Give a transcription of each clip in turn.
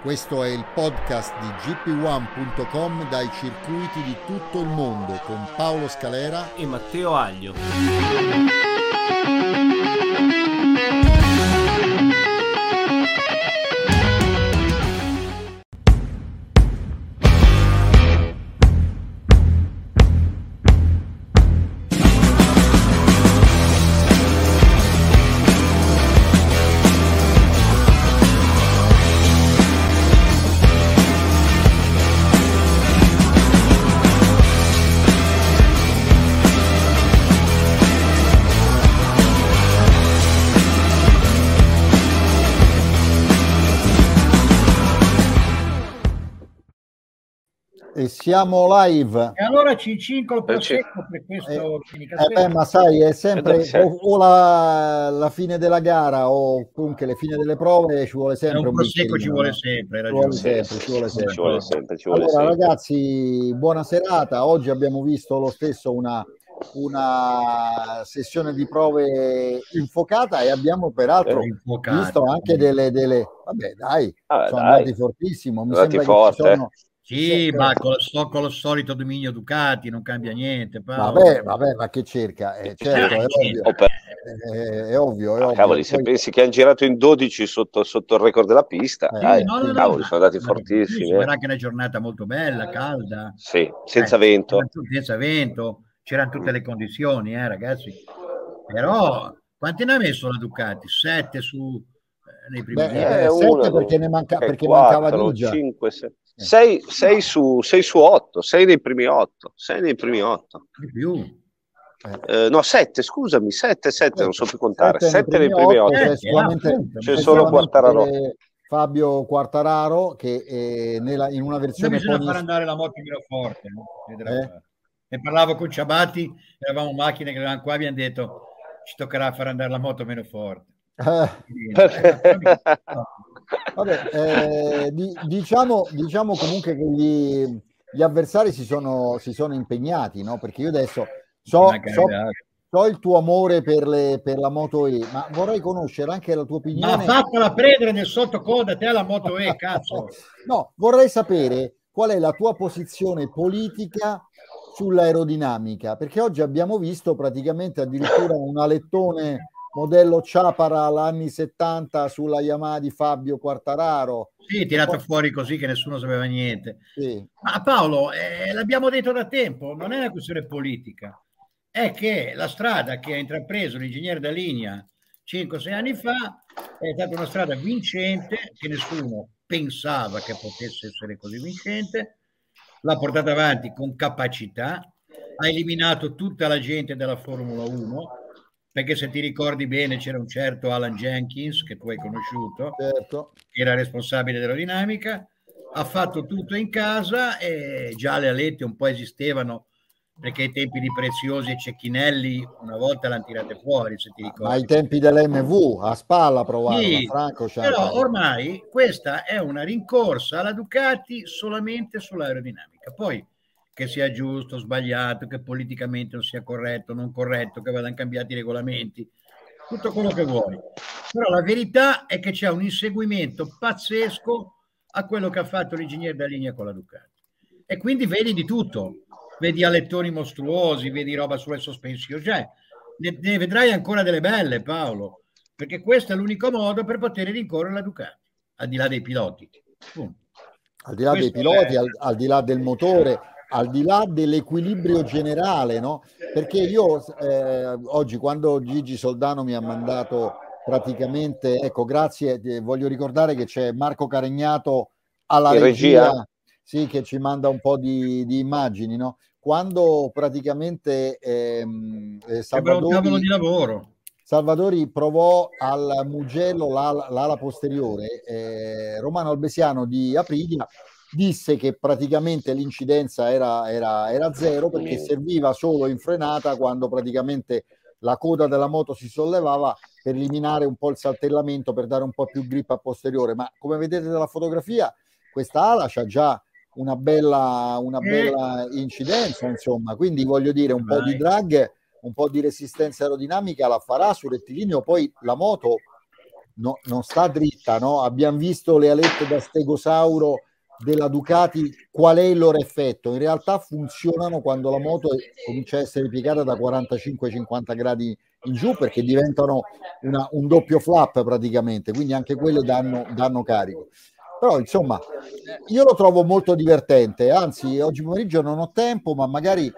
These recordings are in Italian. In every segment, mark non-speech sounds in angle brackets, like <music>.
Questo è il podcast di gp1.com dai circuiti di tutto il mondo con Paolo Scalera e Matteo Aglio. E siamo live. E allora C5 il prosecco per questo eh, eh beh, ma sai, è sempre o, o la, la, fine della gara o comunque le fine delle prove ci vuole sempre un, un prosecco ci vuole sempre, ci vuole sempre, ci vuole sempre. Ci vuole sempre, ci vuole allora sempre. ragazzi, buona serata. Oggi abbiamo visto lo stesso una una sessione di prove infocata e abbiamo peraltro eh, visto anche delle, delle... vabbè dai, ah, sono dai. andati fortissimo mi andati sembra forte. che ci sono sì, ma con lo, con lo, solito dominio Ducati non cambia niente. Paolo. Vabbè, vabbè, ma che cerca? Eh, certo, è, ovvio. È, è, ovvio, è ovvio. Cavoli, se Poi... pensi che hanno girato in 12 sotto, sotto il record della pista, eh, dai, no, no, cavoli, no, sono andati fortissimi. Era eh. anche una giornata molto bella, calda. Sì, senza eh, vento. Senza vento, c'erano tutte le condizioni, eh, ragazzi. Però, quanti ne ha messo la Ducati? Sette su... Eh, nei primi Beh, eh, sette perché ne manca, perché 4, mancava Dugia. 5, 6. 6, 6, su, 6 su 8, 6 nei primi 8, 6 nei primi 8. Di più. Eh, no, 7, scusami, 7, 7, non so più contare. 7 nei primi 8. 8 eh, c'è solo Quartararo. Fabio Quartararo che è nella, in una versione... Non bisogna far andare la moto meno forte. No? Eh? Ne parlavo con Ciabatti, eravamo macchine che erano qua, abbiamo detto ci toccherà far andare la moto meno forte. <laughs> Vabbè, eh, di, diciamo, diciamo, comunque che gli, gli avversari si sono, si sono, impegnati, no? Perché io adesso so, so, so il tuo amore per, le, per, la Moto E, ma vorrei conoscere anche la tua opinione. Ma fatela prendere nel sottocoda te la Moto E, cazzo! no, vorrei sapere qual è la tua posizione politica sull'aerodinamica, perché oggi abbiamo visto praticamente addirittura un alettone modello Ciapara anni 70 sulla Yamaha di Fabio Quartararo. Sì, tirato poi... fuori così che nessuno sapeva niente. Sì. Ma Paolo, eh, l'abbiamo detto da tempo, non è una questione politica, è che la strada che ha intrapreso l'ingegnere da linea 5-6 anni fa è stata una strada vincente che nessuno pensava che potesse essere così vincente, l'ha portata avanti con capacità, ha eliminato tutta la gente della Formula 1 perché se ti ricordi bene c'era un certo Alan Jenkins che tu hai conosciuto, certo. che era responsabile dell'aerodinamica, ha fatto tutto in casa e già le alette un po' esistevano perché ai tempi di Preziosi e Cecchinelli una volta l'hanno tirate fuori, se ti ricordi. Ma ai tempi dell'MV, a spalla provavano, sì, Franco Però ormai questa è una rincorsa alla Ducati solamente sull'aerodinamica. Poi che sia giusto, sbagliato, che politicamente non sia corretto, non corretto, che vadano cambiati i regolamenti, tutto quello che vuoi. Però la verità è che c'è un inseguimento pazzesco a quello che ha fatto l'ingegnere da linea con la Ducati. E quindi vedi di tutto, vedi alettoni mostruosi, vedi roba sulle sospensioni, cioè ne, ne vedrai ancora delle belle Paolo, perché questo è l'unico modo per poter rincorrere la Ducati, al di là dei piloti. Punto. Al di là questo dei piloti, al, al di là del motore, al di là dell'equilibrio generale, no? Perché io eh, oggi quando Gigi Soldano mi ha mandato praticamente, ecco, grazie, eh, voglio ricordare che c'è Marco Caregnato alla regia, regia, sì, che ci manda un po' di, di immagini, no? Quando praticamente ehm, eh, Salvadori, un tavolo di lavoro. Salvatori provò al Mugello l'ala, l'ala posteriore, eh, Romano Albesiano di Aprilia disse che praticamente l'incidenza era, era, era zero perché serviva solo in frenata quando praticamente la coda della moto si sollevava per eliminare un po' il saltellamento, per dare un po' più grip a posteriore. Ma come vedete dalla fotografia, questa ala c'ha già una bella, una bella incidenza, insomma, quindi voglio dire un po' di drag, un po' di resistenza aerodinamica la farà sul rettilineo, poi la moto no, non sta dritta, no? Abbiamo visto le alette da stegosauro della Ducati qual è il loro effetto. In realtà funzionano quando la moto comincia a essere piegata da 45-50 gradi in giù perché diventano una, un doppio flap praticamente, quindi anche quelle danno, danno carico. Però insomma, io lo trovo molto divertente, anzi oggi pomeriggio non ho tempo, ma magari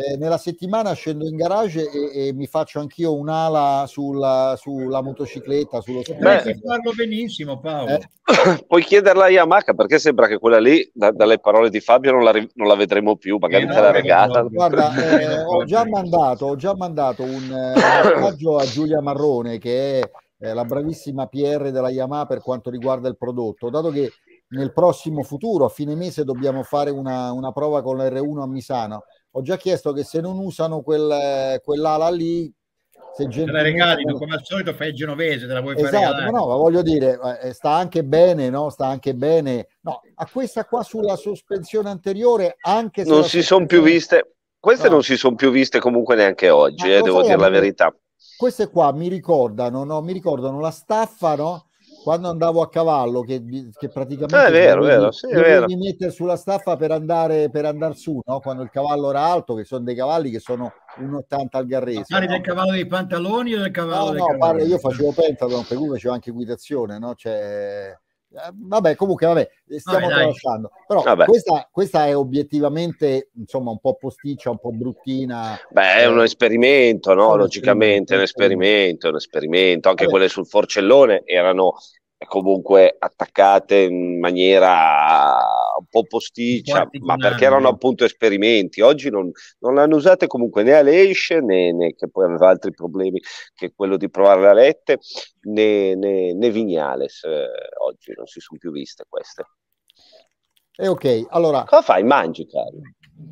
eh, nella settimana scendo in garage e, e mi faccio anch'io un'ala sulla, sulla motocicletta, sullo Beh, farlo benissimo Paolo. Eh? <clears throat> Puoi chiederla a Yamaha perché sembra che quella lì, da, dalle parole di Fabio, non la, non la vedremo più, magari eh, te la regata. Guarda, <laughs> eh, ho, già mandato, ho già mandato un eh, messaggio a Giulia Marrone che è eh, la bravissima PR della Yamaha per quanto riguarda il prodotto, dato che nel prossimo futuro, a fine mese, dobbiamo fare una, una prova con l'R1 a Misano ho già chiesto che se non usano quel, quell'ala lì se te la regalino come al solito fai il genovese te la vuoi esatto, fare ma no ma voglio dire eh, sta anche bene no? Sta anche bene. No a questa qua sulla sospensione anteriore anche se non si sono più viste. Queste no. non si sono più viste comunque neanche oggi eh, devo dire la verità. Queste qua mi ricordano no? mi ricordano la staffa no quando andavo a cavallo, che, che praticamente eh, è vero, dovevi, vero, sì, dovevi mettere sulla staffa per andare, per andare su, no? quando il cavallo era alto, che sono dei cavalli che sono un 80 al garrese. Parli no? del cavallo dei pantaloni o del cavallo? No, no, parli, io facevo pentathlon, per cui facevo anche equitazione, no? Cioè, vabbè, comunque, vabbè, stiamo vabbè, tralasciando. Però questa, questa, è obiettivamente, insomma, un po' posticcia, un po' bruttina. Beh, è un esperimento, no? Logicamente, è un esperimento, un esperimento. Anche vabbè. quelle sul forcellone erano comunque attaccate in maniera un po' posticcia, ma perché erano appunto esperimenti. Oggi non, non l'hanno usate comunque né Aleix né, né, che poi aveva altri problemi che quello di provare la lette, né, né, né Vignales. Eh, oggi non si sono più viste queste. E eh, ok, allora... Cosa fai? Mangi, Carlo?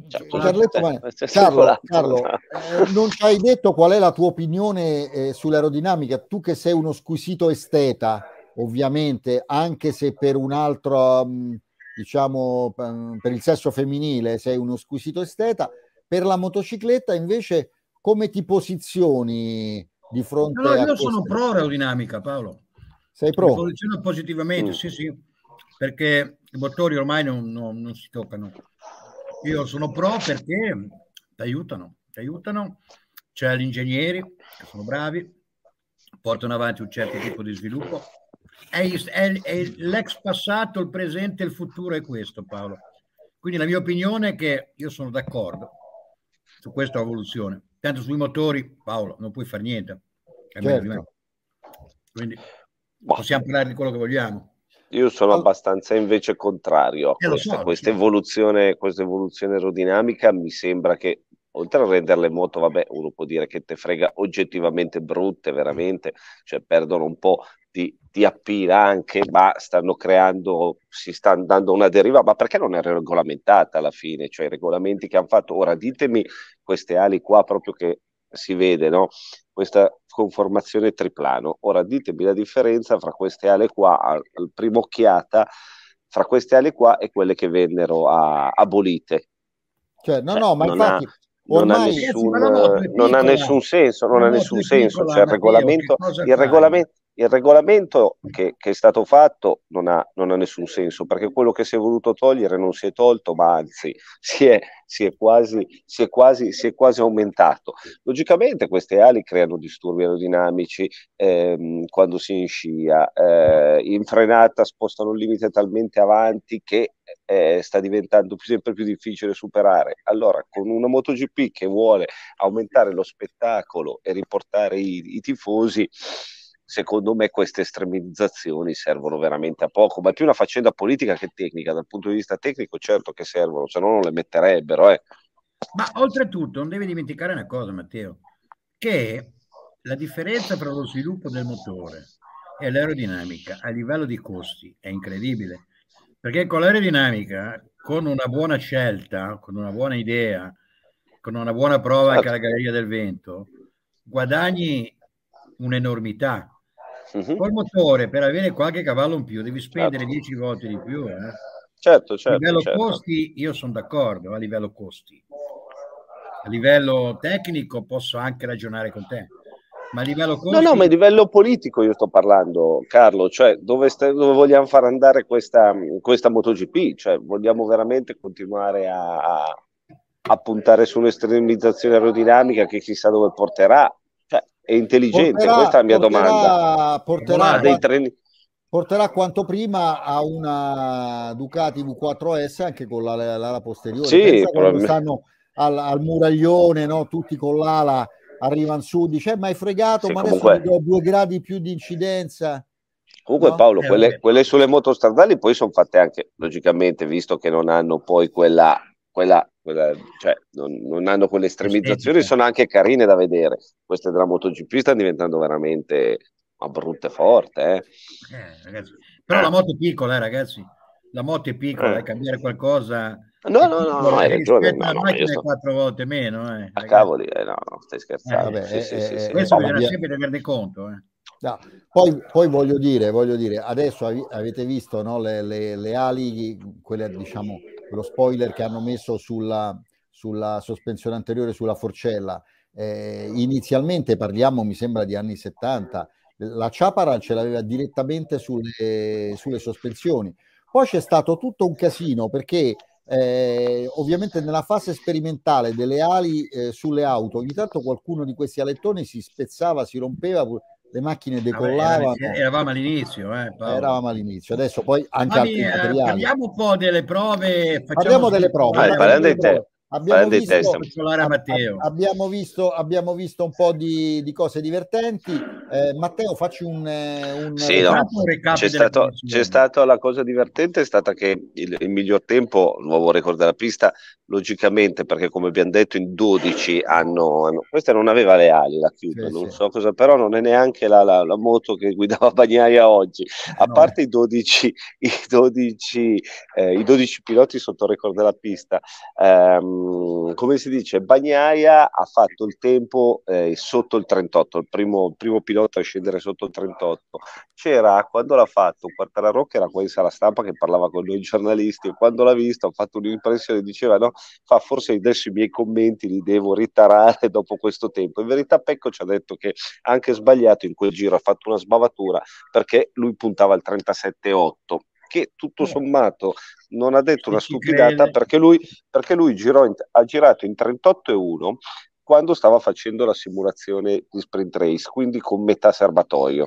Cioè, Carletto, ma... Carlo, Carlo eh, non ci hai detto qual è la tua opinione eh, sull'aerodinamica, tu che sei uno squisito esteta, ovviamente, anche se per un altro, mm, diciamo, per il sesso femminile sei uno squisito esteta, per la motocicletta invece come ti posizioni di fronte no, no, a... Io sono pro aerodinamica, Paolo. Sei pro? Mi posiziono positivamente, mm. sì, sì, perché i motori ormai non, non, non si toccano. Io sono pro perché ti aiutano, ti aiutano, c'è gli ingegneri che sono bravi, portano avanti un certo tipo di sviluppo è, è, è l'ex passato, il presente e il futuro è questo, Paolo. Quindi la mia opinione è che io sono d'accordo su questa evoluzione. Tanto sui motori, Paolo, non puoi fare niente. Certo. Quindi possiamo parlare di quello che vogliamo. Io sono abbastanza invece contrario a eh, questa, so, questa, evoluzione, questa evoluzione aerodinamica. Mi sembra che oltre a rendere le moto, vabbè, uno può dire che te frega oggettivamente brutte, veramente, cioè perdono un po' di, di appeal anche, ma stanno creando, si sta andando una deriva, ma perché non è regolamentata alla fine? Cioè i regolamenti che hanno fatto, ora ditemi queste ali qua proprio che si vede, no? Questa conformazione triplano. Ora ditemi la differenza fra queste ali qua, al, al primo occhiata, fra queste ali qua e quelle che vennero a, abolite. Cioè, no, cioè, no, ma infatti... Ha non, ha nessun, non ha nessun senso, non ha nessun senso. Cioè, il regolamento, il regolamento, il regolamento che, che, è stato fatto non ha, non ha, nessun senso perché quello che si è voluto togliere non si è tolto, ma anzi si è, si è, quasi, si è, quasi, si è quasi, aumentato. Logicamente queste ali creano disturbi aerodinamici ehm, quando si in scia, eh, in frenata spostano il limite talmente avanti che eh, sta diventando sempre più difficile superare. Allora, con una MotoGP che vuole aumentare lo spettacolo e riportare i, i tifosi, secondo me queste estremizzazioni servono veramente a poco, ma è più una faccenda politica che tecnica. Dal punto di vista tecnico, certo che servono, se no non le metterebbero. Eh. Ma oltretutto, non devi dimenticare una cosa, Matteo, che la differenza tra lo sviluppo del motore e l'aerodinamica a livello di costi è incredibile, perché con l'aerodinamica, con una buona scelta, con una buona idea, con una buona prova anche alla Galleria del Vento, guadagni un'enormità. Uh-huh. Col motore, per avere qualche cavallo in più, devi spendere certo. 10 volte di più. Eh? Certo, certo. A livello certo. costi, io sono d'accordo, a livello costi. A livello tecnico posso anche ragionare con te. Ma a livello costi... No, no, ma a livello politico io sto parlando, Carlo, cioè dove, st- dove vogliamo far andare questa, questa MotoGP? Cioè vogliamo veramente continuare a, a, a puntare sull'estremizzazione aerodinamica che chissà dove porterà? È intelligente, porterà, questa è la mia porterà, domanda. Porterà, dei treni... porterà quanto prima a una Ducati V4S anche con la, l'ala posteriore. Sì, probabilmente... stanno al, al muraglione, no? tutti con l'ala arrivano su, dice ma hai fregato, sì, ma comunque... adesso do due gradi più di incidenza. Comunque no? Paolo, eh, quelle, quelle, sulle moto stradali poi sono fatte anche, logicamente, visto che non hanno poi quella, quella, quella cioè non, non, hanno quelle estremizzazioni, sono anche carine da vedere. Queste della MotoGP stanno diventando veramente ma brutte forte. Eh. Eh, Però la moto è piccola, eh, ragazzi. La moto è piccola, eh. cambiare qualcosa No, no, no, no, hai ragione. No, no, macchina sto... quattro volte meno. Eh, a cavoli, eh, no, no, stai scherzando. Eh, vabbè, sì, sì, sì, questo bisogna sempre tenerne conto. Eh. No, poi, poi, voglio dire, voglio dire, adesso avete visto no, le, le, le, ali, quelle, diciamo, lo spoiler che hanno messo sulla, sulla sospensione anteriore sulla forcella. Eh, inizialmente parliamo, mi sembra, di anni 70. La Chaparral ce l'aveva direttamente sulle, sulle sospensioni. Poi c'è stato tutto un casino perché eh, ovviamente nella fase sperimentale delle ali eh, sulle auto, ogni tanto qualcuno di questi alettoni si spezzava, si rompeva, le macchine decollavano. Vabbè, eravamo all'inizio, eh, eravamo all'inizio, adesso poi anche Vabbè, altri eh, materiali. Parliamo un po' delle prove. Parliamo delle prove. Ah, parliamo delle prove. Abbiamo visto, abbiamo, visto, abbiamo visto, un po' di, di cose divertenti. Eh, Matteo, facci un, eh, un, sì, no. c'è, stato, c'è stata la cosa divertente, è stata che il, il miglior tempo, nuovo record della pista, logicamente, perché come abbiamo detto in 12 hanno, hanno questa non aveva le ali la chiusa, sì, non sì. so cosa, però non è neanche la, la, la moto che guidava Bagnaia oggi, a no. parte i 12, i 12, eh, i 12 piloti sotto il record della pista. Ehm, come si dice, Bagnaia ha fatto il tempo eh, sotto il 38, il primo, primo, pilota a scendere sotto il 38. C'era, quando l'ha fatto, Quartararo che era quasi alla stampa che parlava con noi giornalisti, e quando l'ha visto ha fatto un'impressione, diceva no, fa forse adesso i miei commenti li devo ritarare <laughs> dopo questo tempo. In verità Pecco ci ha detto che anche sbagliato in quel giro, ha fatto una sbavatura perché lui puntava al 37,8 che tutto sommato non ha detto una stupidata perché lui, perché lui girò in, ha girato in 38 e 1 quando stava facendo la simulazione di sprint race, quindi con metà serbatoio.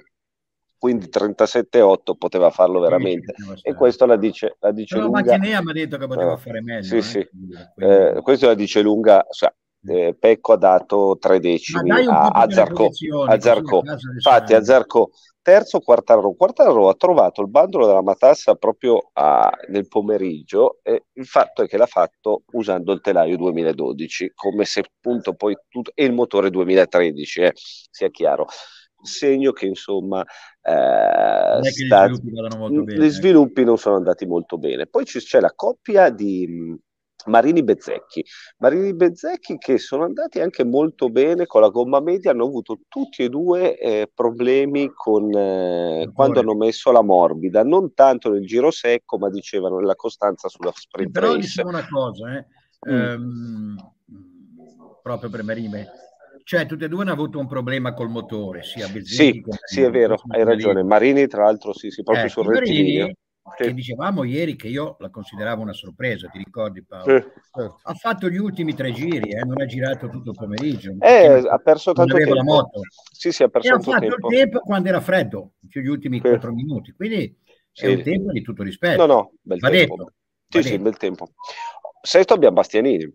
Quindi 37,8 poteva farlo veramente. E questo la dice, la dice Però lunga. Macchinea mi ha detto che poteva fare meglio. Sì, eh? sì. Eh, questo la dice lunga. Cioè, eh, Pecco ha dato tre decimi a, a Zarco. A Zarco. Infatti, a Zarco terzo Quartararo. Quartararo ha trovato il bandolo della matassa proprio a, nel pomeriggio e il fatto è che l'ha fatto usando il telaio 2012, come se appunto poi tutto, e il motore 2013, eh, sia chiaro. Segno che insomma eh, che sta, gli, sviluppi gli sviluppi non sono andati molto bene. Poi c'è la coppia di Marini Bezzecchi. Marini Bezzecchi che sono andati anche molto bene con la gomma media, hanno avuto tutti e due eh, problemi con, eh, quando hanno messo la morbida, non tanto nel giro secco, ma dicevano nella costanza sulla sprint Però race. diciamo una cosa, eh, mm. ehm, proprio per Marini, cioè tutti e due hanno avuto un problema col motore, sia Bezzecchi Sì, sì è vero, hai ragione. Marini tra l'altro sì, sì proprio eh, sul rettilineo sì. che dicevamo ieri che io la consideravo una sorpresa, ti ricordi Paolo? Sì. Certo. Ha fatto gli ultimi tre giri, eh, non ha girato tutto il pomeriggio. Eh, ha perso tanto tempo. La moto. Sì, sì, ha perso e ha fatto tempo. il tempo quando era freddo, gli ultimi sì. quattro minuti, quindi sì. è un tempo di tutto rispetto. No, no, bel va tempo. Detto. Sì, va sì, detto. bel tempo. Sesto abbiamo Bastianini.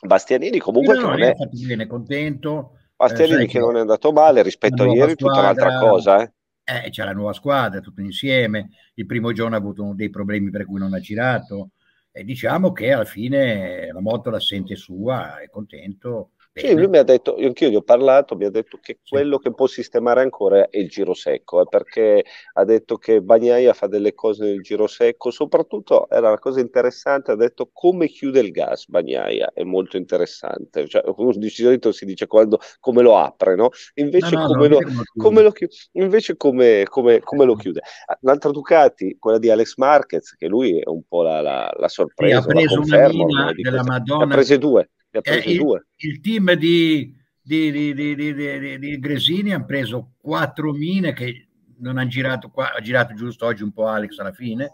Bastianini comunque no, no, non è... bene, contento. Bastianini eh, che non è andato male rispetto a ieri, tutta un'altra cosa, eh eh, c'è la nuova squadra, tutto insieme. Il primo giorno ha avuto dei problemi per cui non ha girato. E diciamo che alla fine la moto la sente sua, è contento. Sì, lui mi ha detto, io anch'io gli ho parlato, mi ha detto che quello che può sistemare ancora è il giro secco, eh, perché ha detto che Bagnaia fa delle cose nel giro secco, soprattutto era una cosa interessante, ha detto come chiude il gas Bagnaia, è molto interessante, cioè, di solito si dice quando, come lo apre, no? Invece, no, no, come, lo, come, lo, chiude, invece come, come, come lo chiude. L'altra Ducati, quella di Alex Marquez, che lui è un po' la, la, la sorpresa, sì, ha preso la conferma, una mina della Madonna. Ne ha prese due ne ha presi il, due. Il team di, di, di, di, di Gresini ha preso quattro mine che non hanno girato qua, ha girato giusto oggi un po' Alex alla fine,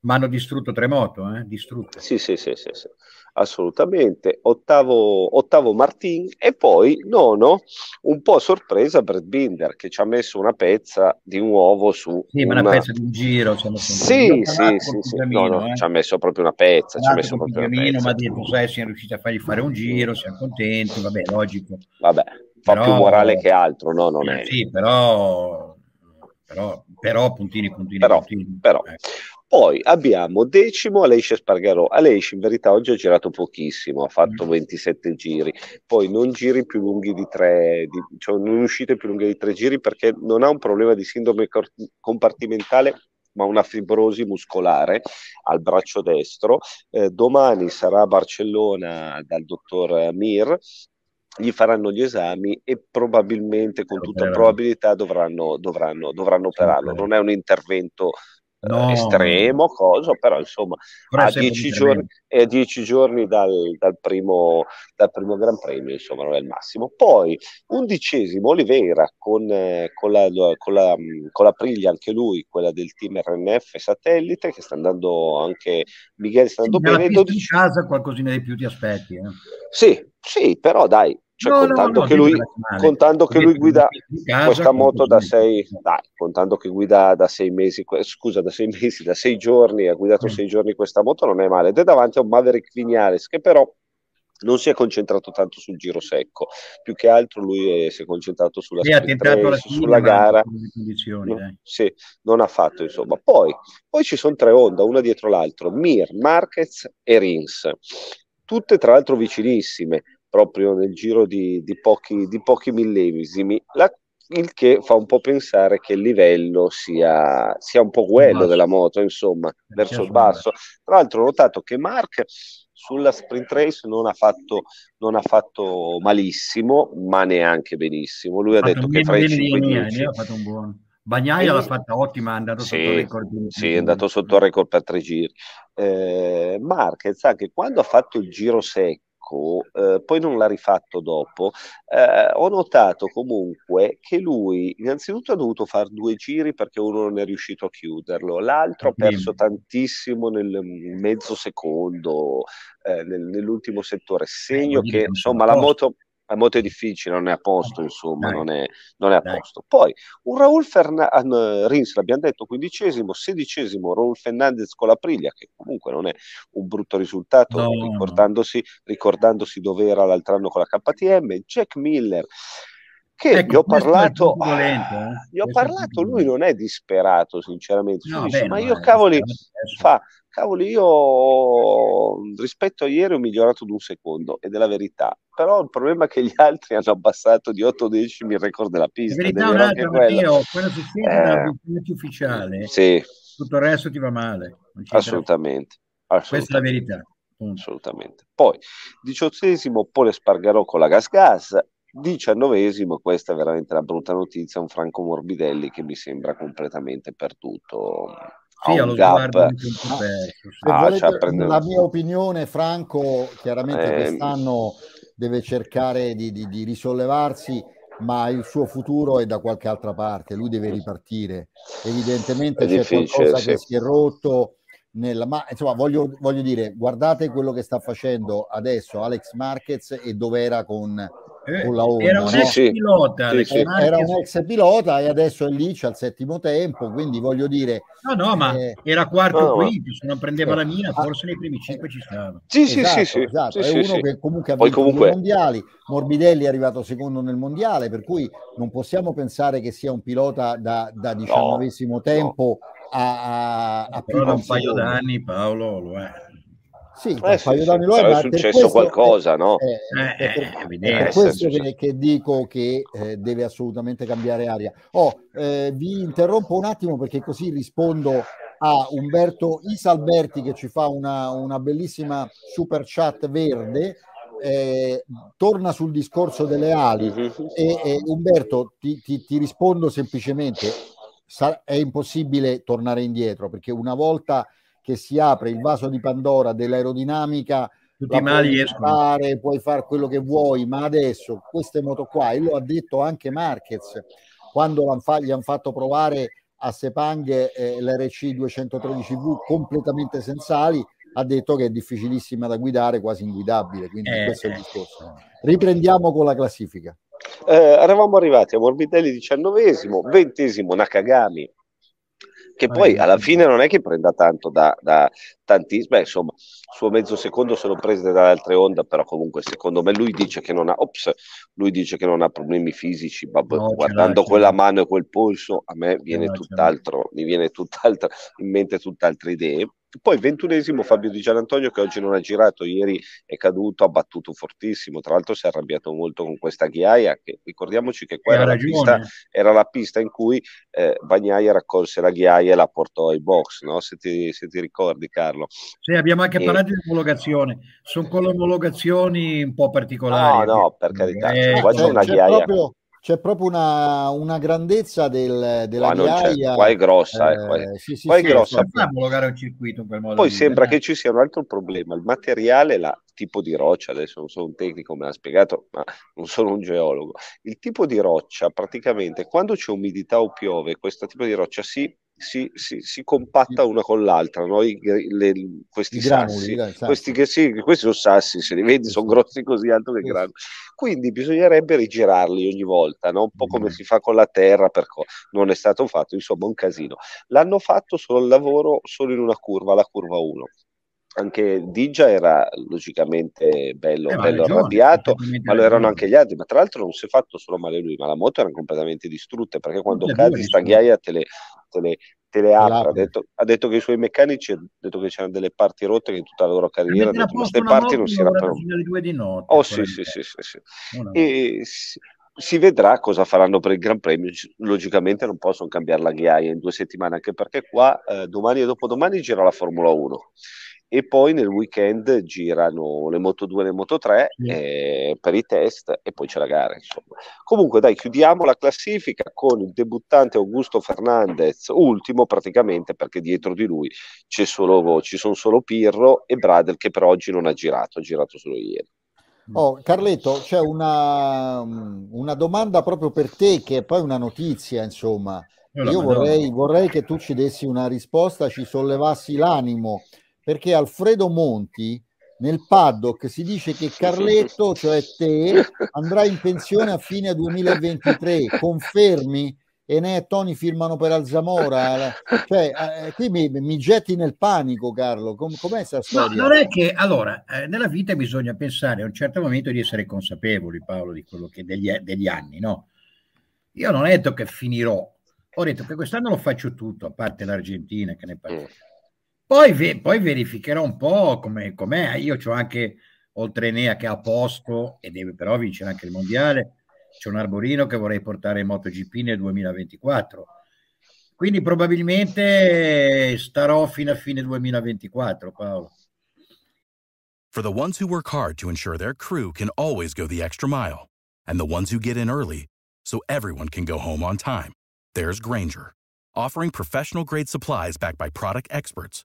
ma hanno distrutto tre moto, eh? distrutte. Sì, sì, sì, sì, sì assolutamente. Ottavo, ottavo Martin e poi nono, un po' sorpresa Brad Binder che ci ha messo una pezza di nuovo su. Sì, una... ma una pezza di un giro. Sì, sì, sì, sì. Camino, no, no, eh. ci ha messo proprio una pezza. Ci ha messo proprio una pezza. Ma detto, sai, siamo riusciti a fargli fare un giro, siamo contenti, vabbè, logico. Vabbè, fa però, più morale che altro, no? Non è. Sì, però, però, però puntini, puntini, però, puntini. Però. Ecco. Poi abbiamo decimo Aleix Spargarò. Aleix in verità oggi ha girato pochissimo, ha fatto 27 mm. giri, poi non giri più lunghi di tre, di, cioè non uscite più lunghe di tre giri perché non ha un problema di sindrome compartimentale ma una fibrosi muscolare al braccio destro. Eh, domani sarà a Barcellona dal dottor Mir gli faranno gli esami e probabilmente, con tutta probabilità, dovranno, dovranno, dovranno operarlo. Non è un intervento no. estremo, cosa, però insomma a dieci, giorni, a dieci giorni dal, dal, primo, dal primo Gran Premio, insomma non è il massimo. Poi undicesimo Oliveira con, eh, con, la, con, la, con la Priglia, anche lui, quella del team RNF satellite, che sta andando anche Miguel sta andando sì, bene. 12... in casa qualcosina di più ti aspetti. Eh? Sì, sì, però dai, cioè, no, contando, no, che lui, contando che lui guida questa moto da sei, dai, contando che guida da sei mesi, scusa, da sei <laughs> mesi, da sei giorni, ha guidato mm. sei giorni questa moto, non è male. Ed è davanti a un Maverick Vignales che però non si è concentrato tanto sul giro secco, più che altro lui è, si è concentrato sulla, sì, race, sulla gara. No, sì, non ha fatto insomma. Poi, poi ci sono tre Honda, una dietro l'altro, Mir, Marquez e Rins, tutte tra l'altro vicinissime proprio nel giro di, di, pochi, di pochi, millesimi, la, il che fa un po' pensare che il livello sia, sia un po' quello della moto, insomma, verso il basso. Tra l'altro ho notato che Mark sulla sprint race non ha fatto, non ha fatto malissimo, ma neanche benissimo. Lui ha, ha detto che fra i 5 e 10... Ha fatto un buon... Bagnaia l'ha fatta ottima, è andato sì, sotto il record. Sì, è andato sotto il record per tre giri. Eh, Marquez anche quando ha fatto il giro secco, Monaco, eh, poi non l'ha rifatto dopo, eh, ho notato comunque che lui innanzitutto ha dovuto fare due giri perché uno non è riuscito a chiuderlo, l'altro ha perso tantissimo nel mezzo secondo, eh, nel, nell'ultimo settore, segno che insomma la moto è difficile, non è a posto, insomma, non è, non è, a posto. Poi un Raul Fernandez, Rins l'abbiamo detto, quindicesimo, sedicesimo Raul Fernandez con la Priglia, che comunque non è un brutto risultato, no, ricordandosi, ricordandosi dove era l'altro anno con la KTM, Jack Miller, che ecco, gli ho parlato, volente, eh? gli ho parlato lui non è disperato sinceramente, no, dice, beh, ma io cavoli, fa, cavoli, io rispetto a ieri ho migliorato di un secondo ed è la verità. Però il problema è che gli altri <laughs> hanno abbassato di 8 decimi il record della pista. La verità è un'altra, Matteo, quando si sente eh, dalla ufficiale, sì. tutto il resto ti va male. Assolutamente, assolutamente. Questa è la verità. Assolutamente. Poi, diciottesimo, Pole Spargarò con la Gas Gas, diciannovesimo, questa è veramente la brutta notizia, un Franco Morbidelli che mi sembra completamente perduto sì, allo gap. Un po ah, volete, prende... La mia opinione, Franco, chiaramente eh... quest'anno deve cercare di, di, di, risollevarsi, ma il suo futuro è da qualche altra parte, lui deve ripartire. Evidentemente c'è qualcosa sì. che si è rotto. Nella, ma insomma, voglio, voglio dire, guardate quello che sta facendo adesso Alex Marquez e dove era con eh, Honda, era un ex sì, pilota, sì, sì. era un ex pilota e adesso è lì c'è al settimo tempo quindi voglio dire no no ma eh, era quarto o no, quinto se non prendeva la mia ah, forse nei primi cinque ci stava. Sì sì esatto, sì, esatto. è uno che comunque ha vinto comunque... i mondiali Morbidelli è arrivato secondo nel mondiale per cui non possiamo pensare che sia un pilota da, da diciannovesimo tempo a, a, a più un paio d'anni Paolo lo è Sì, eh, sì, sì. Lo è, è successo qualcosa, no? È, è, è, è per eh, questo che, che, dico che eh, deve assolutamente cambiare aria. Oh, eh, vi interrompo un attimo perché così rispondo a Umberto Isalberti che ci fa una, una bellissima super chat verde. Eh, torna sul discorso delle ali e, e Umberto ti, ti, ti rispondo semplicemente sa- è impossibile tornare indietro perché una volta che si apre il vaso di Pandora dell'aerodinamica tutti i mali fare, puoi fare quello che vuoi, ma adesso queste moto qua, e lo ha detto anche Marquez quando gli hanno fatto provare a Sepang eh, l'RC 213V completamente sensali, ha detto che è difficilissima da guidare, quasi inguidabile. Quindi eh, questo è il discorso. Riprendiamo con la classifica. Eh, eravamo arrivati a Morbidelli diciannovesimo, ventesimo Nakagami che poi alla fine non è che prenda tanto da, da tantissimo, beh insomma, suo mezzo secondo se lo prende dalle altre onde, però comunque secondo me lui dice che non ha, ops, lui dice che non ha problemi fisici, ma no, guardando quella mano e quel polso a me viene tutt'altro, mi viene tutt'altro, in mente tutt'altre idee. Poi ventunesimo Fabio Di Gianantonio che oggi non ha girato, ieri è caduto, ha battuto fortissimo, tra l'altro si è arrabbiato molto con questa ghiaia, che ricordiamoci che qua era la, pista, era la, pista, in cui eh, Bagnaia raccolse la ghiaia e la portò ai box, no? se, ti, se ti ricordi Carlo. Sì, abbiamo anche e... parlato di omologazione, sono con le omologazioni un po' particolari. No, no, per carità, eh, qua c'è, una c'è ghiaia... Proprio c'è proprio una, una grandezza del, della qua ghiaia. Qua è grossa, eh, qua è, sì, sì, qua è sì, grossa. un circuito Poi sembra dire. che ci sia un altro problema, il materiale, il tipo di roccia, adesso non sono un tecnico, me l'ha spiegato, ma non sono un geologo. Il tipo di roccia, praticamente, quando c'è umidità o piove, questo tipo di roccia si si, si, si, compatta una con l'altra, no? I, le, questi I sassi, granuli, questi, che, sì, questi sono sassi, se li vedi sono grossi così alto che granuli. Quindi bisognerebbe rigirarli ogni volta, no? un po' come si fa con la terra, per co- non è stato fatto, insomma un casino. L'hanno fatto solo il lavoro solo in una curva, la curva 1 anche Digia era logicamente bello, eh, bello ragione, arrabbiato, ma lo erano anche gli altri. Ma tra l'altro non si è fatto solo male lui, ma la moto era completamente distrutta perché quando cadi sta ghiaia te le, te le, te le apre. Ha detto, ha detto, che i suoi meccanici hanno detto che c'erano delle parti rotte che in tutta la loro carriera, detto, queste parti non si erano. Oh sì, sì, sì, sì, sì. E, si vedrà cosa faranno per il Gran Premio. Logicamente non possono cambiare la ghiaia in due settimane, anche perché qua eh, domani e dopodomani gira la Formula 1 e poi nel weekend girano le Moto 2 e le Moto 3 mm. eh, per i test e poi c'è la gara insomma. comunque dai chiudiamo la classifica con il debuttante Augusto Fernandez ultimo praticamente perché dietro di lui solo, ci sono solo Pirro e Bradel che per oggi non ha girato ha girato solo ieri Oh, Carletto, c'è una, una domanda proprio per te che è poi una notizia, insomma. Io vorrei, vorrei, che tu ci dessi una risposta, ci sollevassi l'animo perché Alfredo Monti nel paddock si dice che Carletto, cioè te, andrà in pensione a fine 2023. Confermi? Enea e Tony firmano per Alzamora. Cioè, eh, qui mi, mi, getti nel panico, Carlo. Com- com'è questa storia? No, non è che allora, eh, nella vita bisogna pensare a un certo momento di essere consapevoli, Paolo, di quello che degli, degli anni, no? Io non ho detto che finirò, ho detto che quest'anno lo faccio tutto, a parte l'Argentina che ne parliamo. Poi, poi verificherò un po' come, com'è. Io ho anche, oltre Enea che ha posto e deve però vincere anche il mondiale, c'è un arborino che vorrei portare in MotoGP nel 2024. Quindi probabilmente starò fino a fine 2024, Paolo. For the ones who work hard to ensure their crew can always go the extra mile, and the ones who get in early so everyone can go home on time, there's Granger, offering professional grade supplies backed by product experts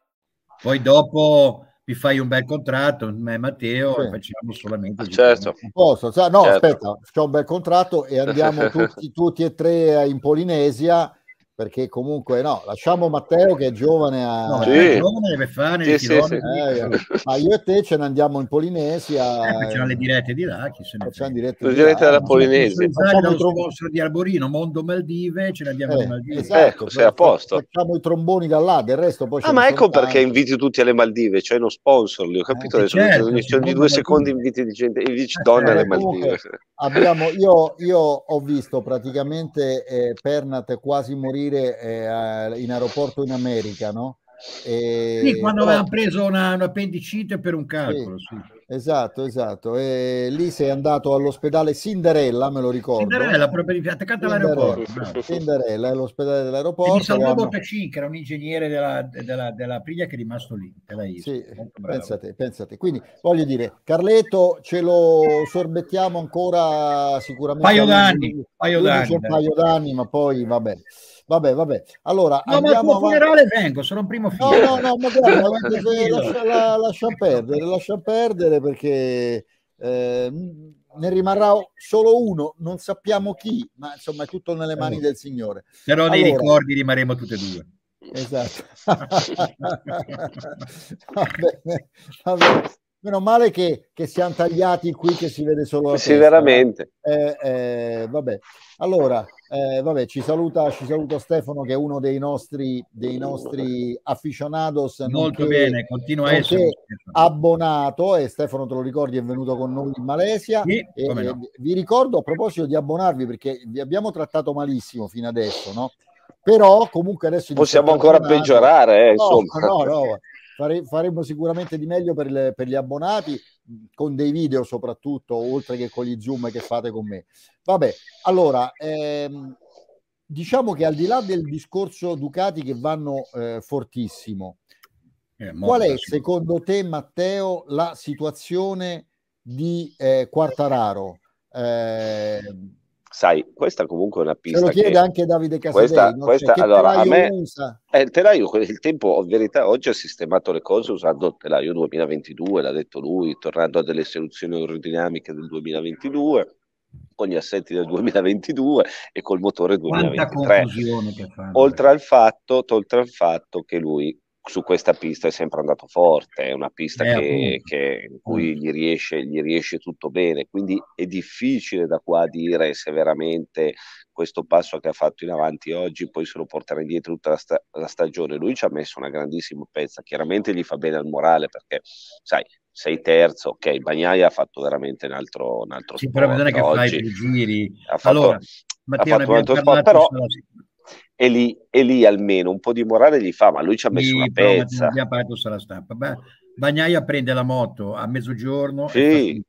Poi dopo mi fai un bel contratto, me Matteo, sì. e facciamo solamente... Certo. Posso, no, certo. aspetta, c'ho un bel contratto e andiamo <laughs> tutti, tutti e tre in Polinesia perché comunque no, lasciamo Matteo che è giovane a... No, sì. è giovane, deve fare sì, sì, sì. Eh, <laughs> ma io e te ce ne andiamo in Polinesia. Eh, facciamo le dirette di là, chi se ne facciamo dirette, di dirette dalla Polinesia. Facciamo il sponsor di Arborino, Mondo Maldive, ce ne andiamo eh, in Maldive. Esatto, ecco, sei a posto. Facciamo i tromboni da là, del resto poi... Ah, ma ecco perché inviti tutti alle Maldive, c'è uno sponsor, li ho capito eh, adesso, certo, ogni, ogni due secondi inviti di gente, inviti eh, donne alle Maldive. <laughs> <laughs> Abbiamo, io, io ho visto praticamente eh, Pernat quasi morire eh, in aeroporto in America, no? E... Sì, quando aveva preso una, un'appendicite per un calcolo. Sì, sì. Esatto, esatto. E lì sei andato all'ospedale Cinderella, me lo ricordo. Cinderella, proprio attaccata all'aeroporto. Cinderella, è l'ospedale dell'aeroporto. E mi salvò Bottacin, che era un ingegnere della, della, della Priglia che è rimasto lì. Sì, pensate, pensate. Quindi voglio dire, Carletto ce lo sorbettiamo ancora sicuramente. Paio d'anni, paio d'anni. Un paio d'anni, ma poi va bene. Vabbè, vabbè. Allora, no, ma al tuo funerale vengo, sono un primo figlio. No, no, no, ma guarda, <laughs> lascia, la, lascia, perdere, lascia perdere perché eh, ne rimarrà solo uno, non sappiamo chi, ma insomma è tutto nelle mani del Signore. Però allora, nei ricordi rimarremo tutti e due. Esatto. <laughs> va bene, va bene. Meno male che, che, siamo tagliati qui che si vede solo la Sì, testa. veramente. Eh, eh, vabbè. Allora, eh, vabbè, ci saluta, ci saluta Stefano che è uno dei nostri, dei nostri aficionados. Molto bene, continua a essere. Abbonato e Stefano te lo ricordi è venuto con noi in Malesia. Sì, e, no. Vi ricordo a proposito di abbonarvi perché vi abbiamo trattato malissimo fino adesso, no? Però comunque adesso... Possiamo ancora peggiorare, eh, no, insomma. No, no, fare, faremo sicuramente di meglio per, le, per, gli abbonati, con dei video soprattutto, oltre che con gli zoom che fate con me. Vabbè, allora, ehm, diciamo che al di là del discorso Ducati che vanno eh, fortissimo, eh, qual è secondo te, Matteo, la situazione di eh, Quartararo? Eh, sai, questa comunque è una pista. Se lo chiede che... anche Davide Casadei. Questa, no? questa cioè, allora, a me, usa? Eh, il telaio, il tempo, in verità, oggi ha sistemato le cose usando il telaio 2022, l'ha detto lui, tornando a delle soluzioni aerodinamiche del 2022 con gli assetti del 2022 e col motore 2023. Oltre al, fatto, oltre al fatto che lui su questa pista è sempre andato forte, è una pista eh, che, che, in cui gli riesce, gli riesce, tutto bene, quindi è difficile da qua dire se veramente questo passo che ha fatto in avanti oggi poi se lo porterà indietro tutta la, sta- la stagione. Lui ci ha messo una grandissima pezza, chiaramente gli fa bene al morale perché, sai, sei terzo, ok, Bagnaia ha fatto veramente un altro, un altro sì, però bisogna che oggi fai i giri. Ha fatto, allora, Matteo, ha fatto un altro sport, però... Sulla e lì, e lì, almeno un po' di morale gli fa, ma lui ci ha messo sì, una pezza. Abbiamo parlato sulla stampa. Beh, Bagnaia prende la moto a mezzogiorno sì, e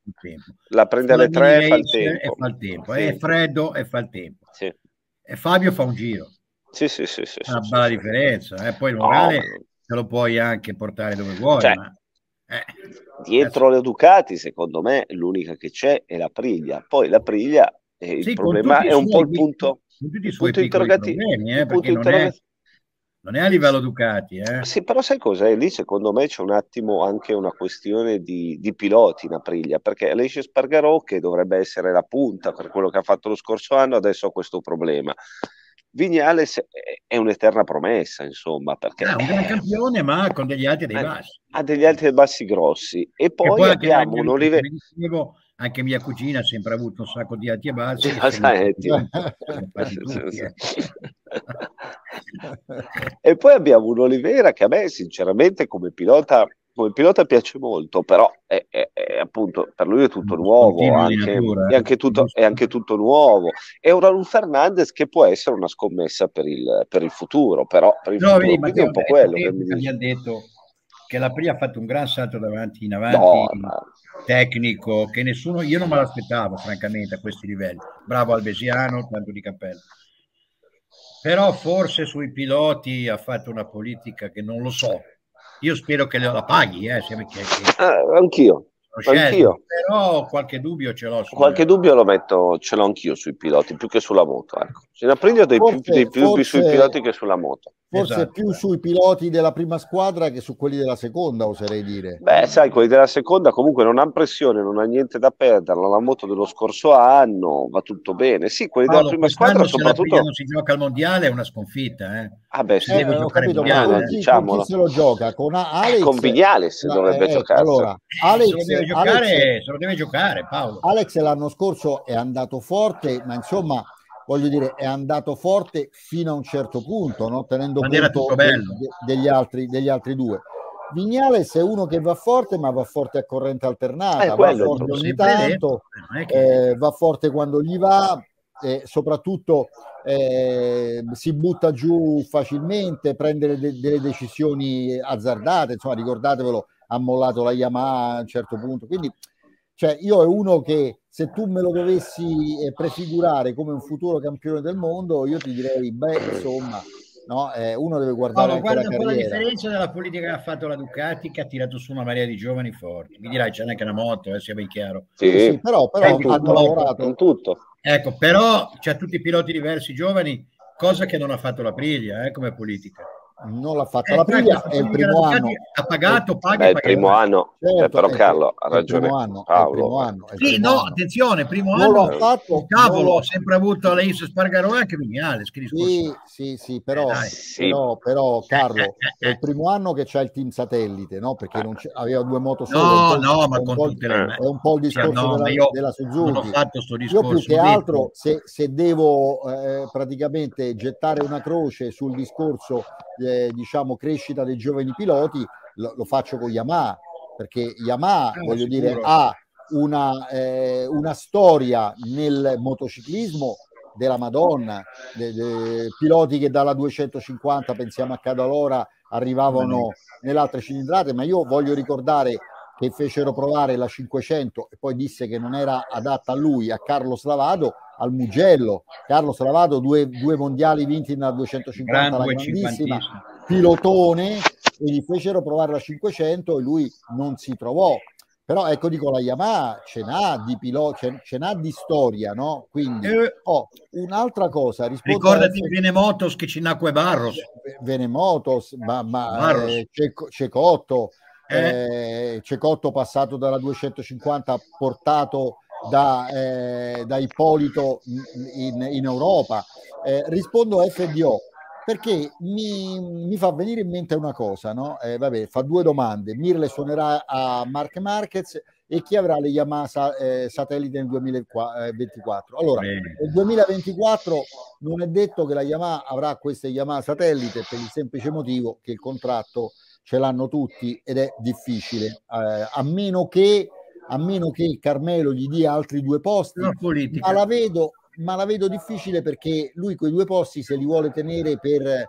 la prende alle tre e fa il tempo. E fa il tempo. Sì. È freddo e fa il tempo. Sì. E Fabio fa un giro. Sì, sì, sì. sì una bella differenza. Eh. Poi il morale no, te lo puoi anche portare dove vuoi. Cioè, ma... eh. Dietro le Ducati, secondo me, l'unica che c'è è la Priglia. Poi la Priglia, eh, il problema è un po' il punto tutti i suoi punto interrogativo, problemi, eh, perché non è, non è, a livello Ducati. Eh. Sì, però sai cosa? Lì secondo me c'è un attimo anche una questione di, di piloti in Aprilia, perché Alessio Spargarò, che dovrebbe essere la punta per quello che ha fatto lo scorso anno, adesso ha questo problema. Vignales è un'eterna promessa, insomma, perché è un gran campione, ma con degli alti e dei bassi. Ha degli alti e dei bassi grossi. E poi, e poi abbiamo un Oliveira anche mia cugina ha sempre avuto un sacco di alti e bassi. e poi abbiamo un Olivera che a me sinceramente come pilota, come pilota piace molto, però è, è, è appunto per lui è tutto nuovo, anche, natura, è, anche tutto, è, anche tutto, nuovo. È un Raul Fernandez che può essere una scommessa per il, per il futuro, però per il no, futuro, vedi, è un po' quello che mi, mi ha detto che la Pri ha fatto un gran salto davanti in avanti no, ma... tecnico che nessuno io non me l'aspettavo francamente a questi livelli bravo Albesiano tanto di cappello però forse sui piloti ha fatto una politica che non lo so io spero che la paghi eh, che... Ah, anch'io anch'io. Però qualche dubbio ce l'ho. Qualche dubbio lo metto, ce l'ho anch'io sui piloti, più che sulla moto. Ecco. In Aprilia ho dei, forse, più, dei più forse, sui piloti che sulla moto. Forse esatto. più sui piloti della prima squadra che su quelli della seconda, oserei dire. Beh, sai, quelli della seconda comunque non hanno pressione, non ha niente da perdere. La moto dello scorso anno va tutto bene. Sì, quelli Paolo, della prima squadra soprattutto... Se non si gioca al mondiale è una sconfitta, eh. Ah beh, sì. Eh, deve giocare capito, mondiale, chi, diciamolo. chi se lo gioca? Con Alex... Con Vignales no, dovrebbe eh, giocare. Allora, Alex, se lo deve giocare, Alex, se lo deve giocare Paolo. Alex l'anno scorso è andato forte, ma insomma voglio dire, è andato forte fino a un certo punto, no? tenendo conto de- degli, altri, degli altri due. Vignales è uno che va forte, ma va forte a corrente alternata, eh, va forte ogni tanto, che... eh, va forte quando gli va, e soprattutto eh, si butta giù facilmente, prende de- delle decisioni azzardate, insomma ricordatevelo, ha mollato la Yamaha a un certo punto, quindi cioè, io è uno che se tu me lo dovessi eh, prefigurare come un futuro campione del mondo, io ti direi, beh, insomma, no? eh, uno deve guardare no, guarda un po' la differenza della politica che ha fatto la Ducati, che ha tirato su una marea di giovani forti. Mi dirai, c'è anche una moto, eh, sia ben chiaro. Sì, sì però, però hanno tutto, lavorato. In tutto. Ecco, però c'è tutti i piloti diversi giovani, cosa che non ha fatto la Priglia eh, come politica non l'ha fatta eh, la prima, è il primo anno. Ha pagato, paga. È il primo anno, certo, però Carlo ha ragione. Anno, Paolo. Anno, sì, no, anno. attenzione, primo non anno. Fatto, cavolo, ho sempre avuto Leis Spargaro anche Vignale. Sì, sì, sì, però, eh, sì. però, però Carlo, <laughs> è il primo anno che c'è il team satellite, no? Perché non aveva due moto sole. No, no, ma con tutte le... È un po' il discorso no, della, della Suzuki. Non ho fatto sto discorso. Io più che altro, se, se devo eh, praticamente gettare una croce sul discorso eh, diciamo crescita dei giovani piloti lo, lo, faccio con Yamaha perché Yamaha eh, voglio sicuro. dire ha una, eh, una storia nel motociclismo della Madonna, de, de, piloti che dalla 250 pensiamo a Cadalora arrivavano nelle altre cilindrate, ma io voglio ricordare che fecero provare la 500 e poi disse che non era adatta a lui, a Carlo Slavado, al Mugello. Carlo Slavado, due, due mondiali vinti nella 250, Gran la grandissima, pilotone, e gli fecero provare la 500 e lui non si trovò. Però ecco dico la Yamaha ce n'ha di pilota, ce, ce n'ha di storia, no? Quindi eh, oh, un'altra cosa. Ricordati essere... Venemotos che ci nacque Barros. Venemotos, ma, ma Barros. Eh, Cecotto, eh. Eh, Cecotto passato dalla 250 portato da, eh, da Ippolito in, in Europa. Eh, rispondo a FDO perché mi, mi, fa venire in mente una cosa, no? Eh, vabbè, fa due domande. Mirle suonerà a Mark Marquez e chi avrà le Yamaha eh, satellite nel 2024? Allora, Bene. nel 2024 non è detto che la Yamaha avrà queste Yamaha satellite per il semplice motivo che il contratto ce l'hanno tutti ed è difficile, eh, a meno che a meno che Carmelo gli dia altri due posti, ma la, vedo, ma la vedo difficile perché lui quei due posti se li vuole tenere per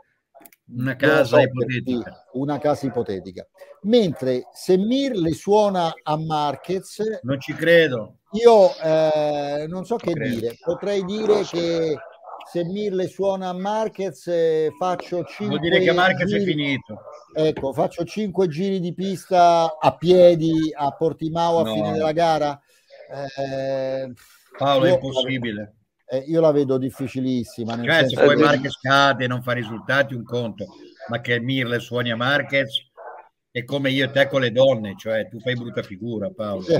una casa ipotetica. Una casa ipotetica. Mentre se Mir le suona a Marquez, non ci credo. Io eh, non so non che credo. dire, potrei dire che se Mir le suona a Marquez eh, faccio 5 Vuol dire che Marquez giri, è finito. Ecco, faccio 5 giri di pista a piedi a Portimao a no. fine della gara. Eh, Paolo, io, è impossibile. Eh, io la vedo difficilissima. Nel cioè, se poi Marquez cade e non fa risultati, un conto, ma che Mir le suoni a Marquez è come io e te con le donne, cioè tu fai brutta figura, Paolo. <laughs>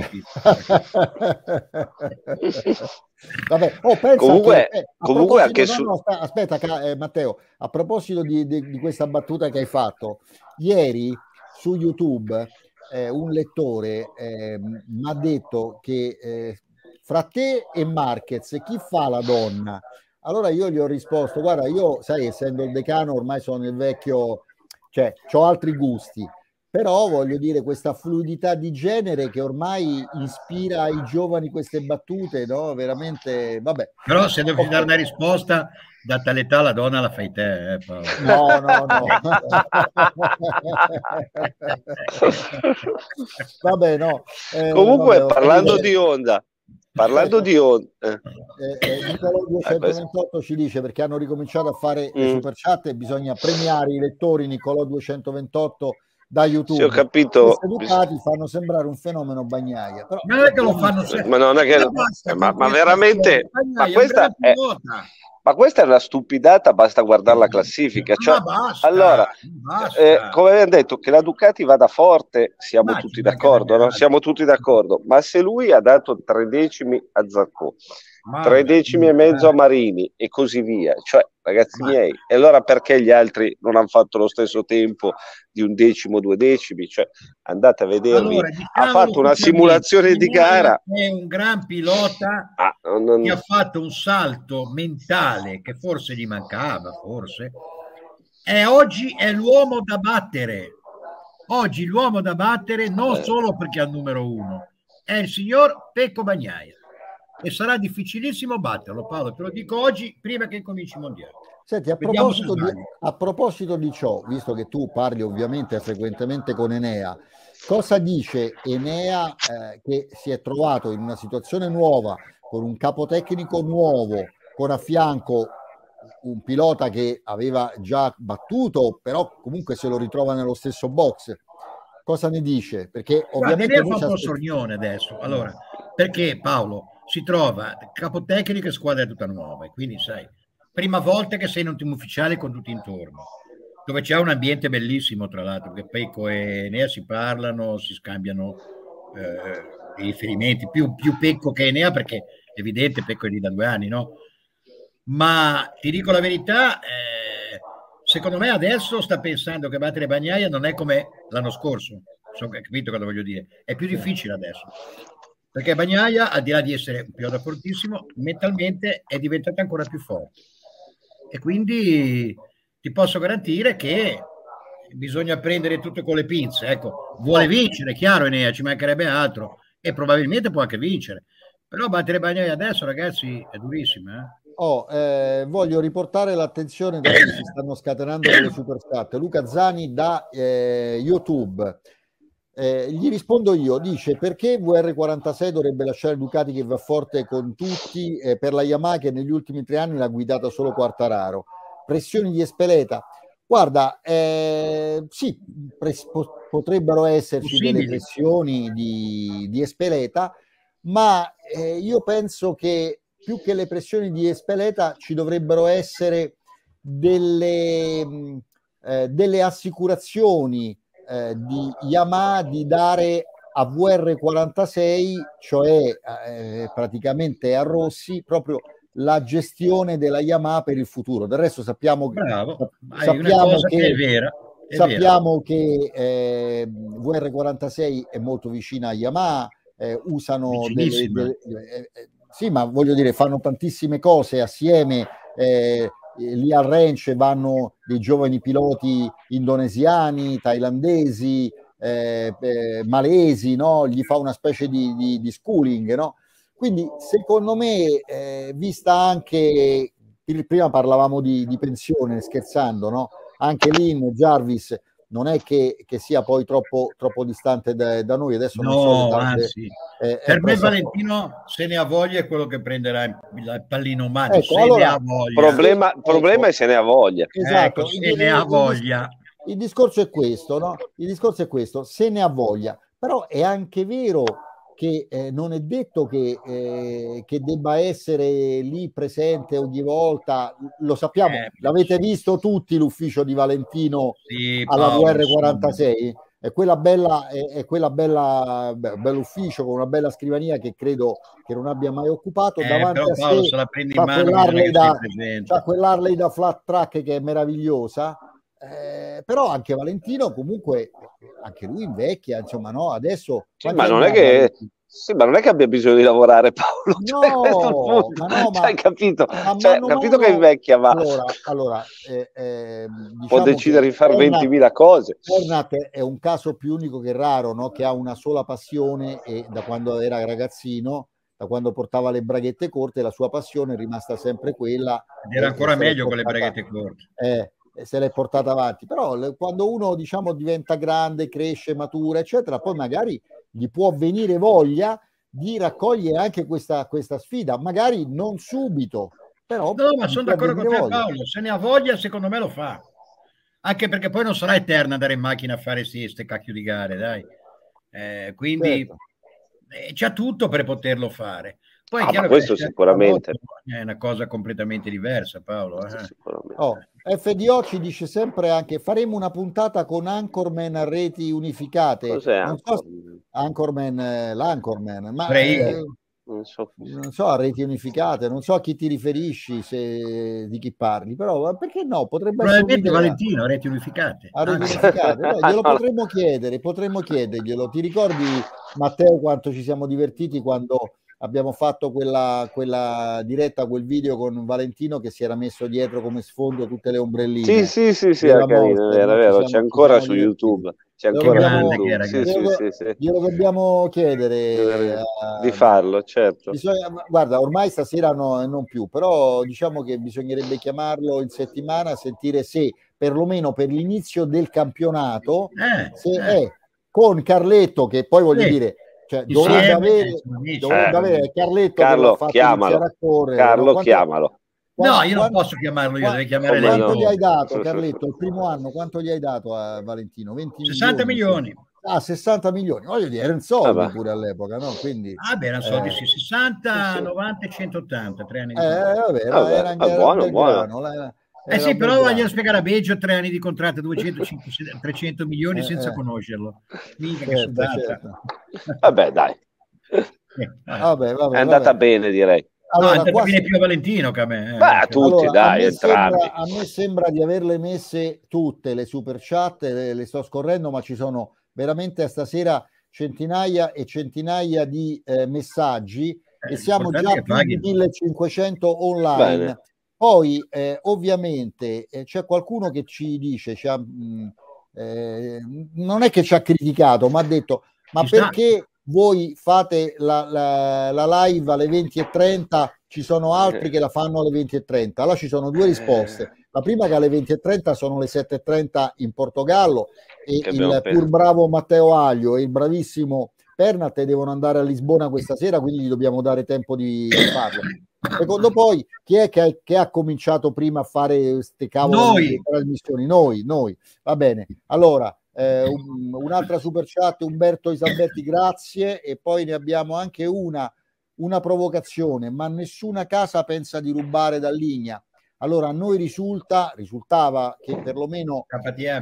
Vabbè, oh, comunque, che, eh, comunque anche su... no, aspetta, eh, Matteo, a proposito di, di, di, questa battuta che hai fatto, ieri su YouTube eh, un lettore eh, mi ha detto che eh, fra te e Marquez chi fa la donna? Allora io gli ho risposto, guarda, io sai, essendo il decano ormai sono il vecchio, cioè ho altri gusti però voglio dire questa fluidità di genere che ormai ispira ai giovani queste battute, no? Veramente, vabbè. Però se devi dare una risposta, da tale età la donna la fai te, eh, No, no, no. <laughs> vabbè, no. Eh, Comunque, vabbè, parlando di onda, Parlando di onda, eh. eh, eh, Nicolò 228 ci dice perché hanno ricominciato a fare mm. super chat e bisogna premiare i lettori Nicolò 228 da YouTube. Sì, ho capito. Questi fanno sembrare un fenomeno bagnaia. Però, non è che lo fanno sempre. Ma non è che... Ma, ma veramente... Ma questa è... Ma questa è una stupidata, basta guardare la classifica. Cioè, basta, allora, basta. Eh, come abbiamo detto, che la Ducati vada forte, siamo ma tutti d'accordo, no? siamo tutti d'accordo, ma se lui ha dato tre decimi a Zarco, tre decimi e mezzo a Marini e così via, cioè ragazzi ma... miei, e allora perché gli altri non hanno fatto lo stesso tempo di un decimo, due decimi? Cioè, andate a vedervi, allora, ha fatto una simulazione di gara. È un gran pilota ah, non... che ha fatto un salto mentale che forse gli mancava, forse. E oggi è l'uomo da battere. Oggi l'uomo da battere non eh. solo perché è il numero uno, è il signor Pecco Bagnaia e sarà difficilissimo batterlo, Paolo, te lo dico oggi prima che incominci il mondiale. Senti, a proposito, di, a proposito, di, ciò, visto che tu parli ovviamente frequentemente con Enea, cosa dice Enea eh, che si è trovato in una situazione nuova, con un capo tecnico nuovo, con a fianco un pilota che aveva già battuto, però comunque se lo ritrova nello stesso box. Cosa ne dice? Perché ovviamente... Guarda, fa un po' sornione adesso. Allora, perché Paolo? Si trova capotecnico e squadra tutta nuova, e quindi sai, prima volta che sei in un team ufficiale con tutti intorno, dove c'è un ambiente bellissimo tra l'altro, che Pecco e Nea si parlano, si scambiano eh, i riferimenti, più, più Pecco che Nea perché è evidente Pecco è lì da due anni, no? Ma ti dico la verità, eh, secondo me adesso sta pensando che battere Bagnaia non è come l'anno scorso, so, capito cosa voglio dire, è più difficile adesso perché Bagnaia, al di là di essere un pilota fortissimo, mentalmente è diventata ancora più forte. E quindi ti posso garantire che bisogna prendere tutto con le pinze. Ecco, vuole vincere, chiaro, Enea, ci mancherebbe altro, e probabilmente può anche vincere. Però battere Bagnaia adesso, ragazzi, è durissimo. Eh? Oh, eh, voglio riportare l'attenzione da si stanno scatenando le superstat. Luca Zani da eh, YouTube. Eh, gli rispondo io, dice perché VR46 dovrebbe lasciare Ducati che va forte con tutti eh, per la Yamaha che negli ultimi tre anni l'ha guidata solo Quartararo. Pressioni di Espeleta. Guarda, eh, sì, pres- potrebbero esserci Possibile. delle pressioni di, di Espeleta, ma eh, io penso che più che le pressioni di Espeleta ci dovrebbero essere delle, mh, eh, delle assicurazioni eh, di Yamaha di dare a VR46, cioè eh, praticamente a Rossi, proprio la gestione della Yamaha per il futuro. Del resto sappiamo, Bravo, sappiamo che, che, è vera. È sappiamo che eh, VR46 è molto vicina a Yamaha, eh, usano delle, delle eh, eh, sì, ma voglio dire, fanno tantissime cose assieme. Eh, lì al ranch vanno dei giovani piloti indonesiani, thailandesi, eh, eh, malesi, no? gli fa una specie di, di, di schooling. No? Quindi secondo me, eh, vista anche, prima parlavamo di, di pensione, scherzando, no? anche Lin, Jarvis, non è che, che sia poi troppo, troppo distante da, da, noi. Adesso no, non so anzi. Eh, per me Valentino se ne ha voglia è quello che prenderà il pallino umano. Ecco, allora, problema, il problema ecco. è se ne ha voglia. Esatto, ecco, se ne ha voglia. Il discorso è questo, no? Il discorso è questo, se ne ha voglia. Però è anche vero che eh, non è detto che, eh, che, debba essere lì presente ogni volta, lo sappiamo, eh, l'avete visto tutti l'ufficio di Valentino sì, alla VR46? È quella bella, è, è quella bella, beh, bell'ufficio con una bella scrivania che credo che non abbia mai occupato. Eh, davanti a Paolo, sé se la prendi in mano, quell'Harley da, da flat track che è meravigliosa eh, però anche Valentino comunque anche lui invecchia insomma no? Adesso sì, ma non è che sì, ma non è che abbia bisogno di lavorare <laughs> Paolo no, cioè, ma no ma, cioè, capito, ma cioè, mano, capito mano, che invecchia ma allora, allora eh, eh, diciamo può decidere di fare 20.000 cose. Bernat è un caso più unico che raro no? che ha una sola passione e da quando era ragazzino da quando portava le braghette corte la sua passione è rimasta sempre quella ed era ancora meglio con le braghette corte. Eh, se l'è portata avanti, però quando uno diciamo diventa grande, cresce, matura, eccetera, poi magari gli può venire voglia di raccogliere anche questa, questa sfida, magari non subito, però... No, ma sono d'accordo con te voglia. Paolo, se ne ha voglia secondo me lo fa. Anche perché poi non sarà eterna andare in macchina a fare sieste, cacchio di gare, dai. Eh, quindi certo. eh, c'ha tutto per poterlo fare. Poi ah, ma questo sicuramente è una cosa completamente diversa, Paolo. Eh. Oh, FDO ci dice sempre anche faremo una puntata con Anchorman a reti unificate. Cos'è non so, Anchorman? Eh, l'Anchorman, ma eh, non so, non so, a reti unificate, non so a chi ti riferisci, se, di chi parli, però perché no? Potrebbe Probabilmente Valentino, a reti unificate. A reti unificate. No, <laughs> glielo potremmo chiedere, potremmo chiederglielo. Ti ricordi, Matteo, quanto ci siamo divertiti quando abbiamo fatto quella, quella, diretta, quel video con Valentino che si era messo dietro come sfondo tutte le ombrelline. Sì, sì, sì, sì, era carino, morte, era vero, c'è ancora su YouTube. C'è ancora su YouTube. Sì, glielo, sì, sì, glielo dobbiamo chiedere di farlo, certo. Bisogna, guarda, ormai stasera no, non più, però diciamo che bisognerebbe chiamarlo in settimana, a sentire se perlomeno per l'inizio del campionato, eh, se eh. è con Carletto, che poi voglio dire cioè, dovrebbe avere, dovrebbe eh, avere Carletto Carlo, chiamalo. Correre, Carlo, quanto, chiamalo. Quanto, no, io non posso chiamarlo io, devi chiamare lei. Quanto gli hai dato, Carletto, il primo anno, quanto gli hai dato a Valentino? 20 60 milioni. milioni. Ah, 60 milioni, voglio dire, erano soldi ah, pure all'epoca, no? Quindi, ah, beh, erano soldi, eh, sì, 60, sì. 90 e 180, tre anni di eh, vabbè, era, vabbè, era, era, buono, buono. Grano, eh sì, però voglio spiegare a Beggio tre anni di contratto, 200, 500, 300 milioni eh, senza eh. conoscerlo. Mica certo, certo. Vabbè, dai. Eh, vabbè, vabbè, è andata vabbè. bene, direi. Allora, no, viene più a Valentino che a me. Eh. Beh, a tutti, allora, dai, a entrambi. Sembra, a me sembra di averle messe tutte le super chat, le, le sto scorrendo, ma ci sono veramente stasera centinaia e centinaia di eh, messaggi eh, e siamo già più di 1500 online. Bene. Poi eh, ovviamente eh, c'è qualcuno che ci dice, ci ha, mh, eh, non è che ci ha criticato, ma ha detto, ma ci perché sta. voi fate la, la, la, live alle 20.30, ci sono altri che la fanno alle 20.30? Allora ci sono due risposte. La prima che alle 20.30 sono le 7.30 in Portogallo e il pur bravo Matteo Aglio e il bravissimo Pernat devono andare a Lisbona questa sera, quindi gli dobbiamo dare tempo di farlo. Secondo poi chi è che ha, che ha cominciato prima a fare queste cavolo di trasmissioni? Noi, noi. Va bene. Allora, eh, un, un'altra super chat, Umberto Isabelli, grazie. E poi ne abbiamo anche una, una provocazione, ma nessuna casa pensa di rubare da Ligna. Allora, a noi risulta, risultava che perlomeno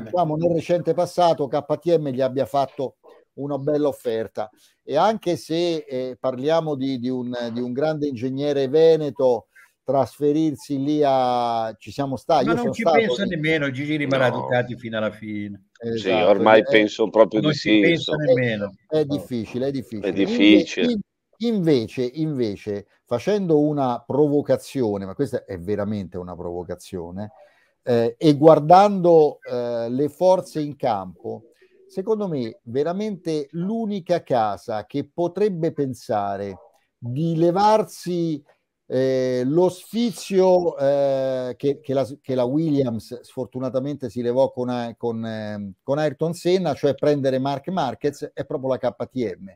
diciamo, nel recente passato KTM gli abbia fatto una bella offerta. E anche se eh, parliamo di, di, un, di, un, grande ingegnere veneto, trasferirsi lì a ci siamo stati. Ma non ci pensa lì... nemmeno, Gigi rimarrà no. Ducati fino alla fine. Esatto. Sì, ormai è, penso proprio di sì. Pensa nemmeno. È, è, difficile, è difficile. È difficile. Invece, invece, facendo una provocazione, ma questa è veramente una provocazione, eh, e guardando eh, le forze in campo, secondo me, veramente l'unica casa che potrebbe pensare di levarsi eh, lo sfizio eh, che, che, la, che, la, Williams sfortunatamente si levò con, con, eh, con Ayrton Senna, cioè prendere Mark Marquez, è proprio la KTM.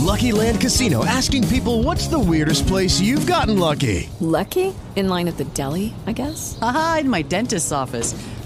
Lucky Land Casino asking people what's the weirdest place you've gotten lucky? Lucky? In line at the deli, I guess? Aha, in my dentist's office.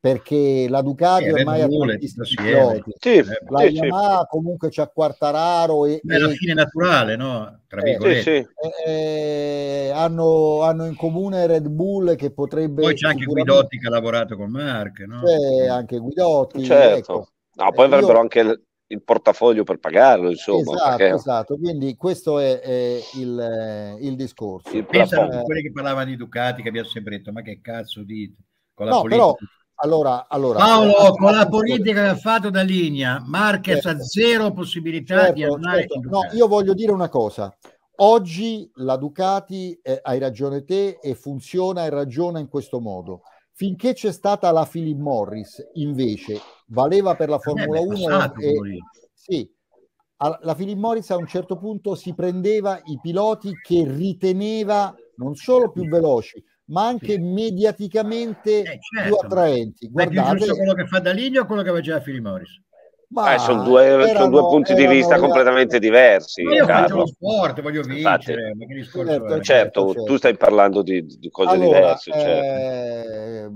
Perché la Ducati eh, ormai ha tantissimi piloti. Sì, la sì, Yamaha sì. comunque c'ha Quartararo e, è la fine naturale, no? Tra virgolette. Sì, sì. Eh, hanno, hanno, in comune Red Bull che potrebbe... Poi c'è anche Guidotti che ha lavorato con Mark, no? C'è anche Guidotti. Certo. Ecco. No, poi avrebbero io... anche il portafoglio per pagarlo, insomma. Esatto, perché... esatto. quindi questo è, è il, il, discorso. Il Pensano a quelli che parlavano di Ducati che abbiamo sempre detto, ma che cazzo dite? Con la no, politica... però allora, allora, Paolo, con la politica che ha fatto da linea, Marquez certo, ha zero possibilità certo, di andare certo. No, io voglio dire una cosa. Oggi la Ducati, eh, hai ragione te, e funziona e ragiona in questo modo. Finché c'è stata la Philip Morris, invece, valeva per la Formula 1 e, sì, la Philip Morris a un certo punto si prendeva i piloti che riteneva non solo più veloci, ma anche sì. mediaticamente eh, certo. più attraenti. Guardate, è più quello che fa da linea o quello che faceva Philip Morris? Ma eh, sono, due, erano, sono due punti di vista erano, completamente diversi. Io Carlo. faccio lo sport, voglio vincere. certo, certo, certo, tu stai parlando di, di cose allora, diverse. Certo. Eh,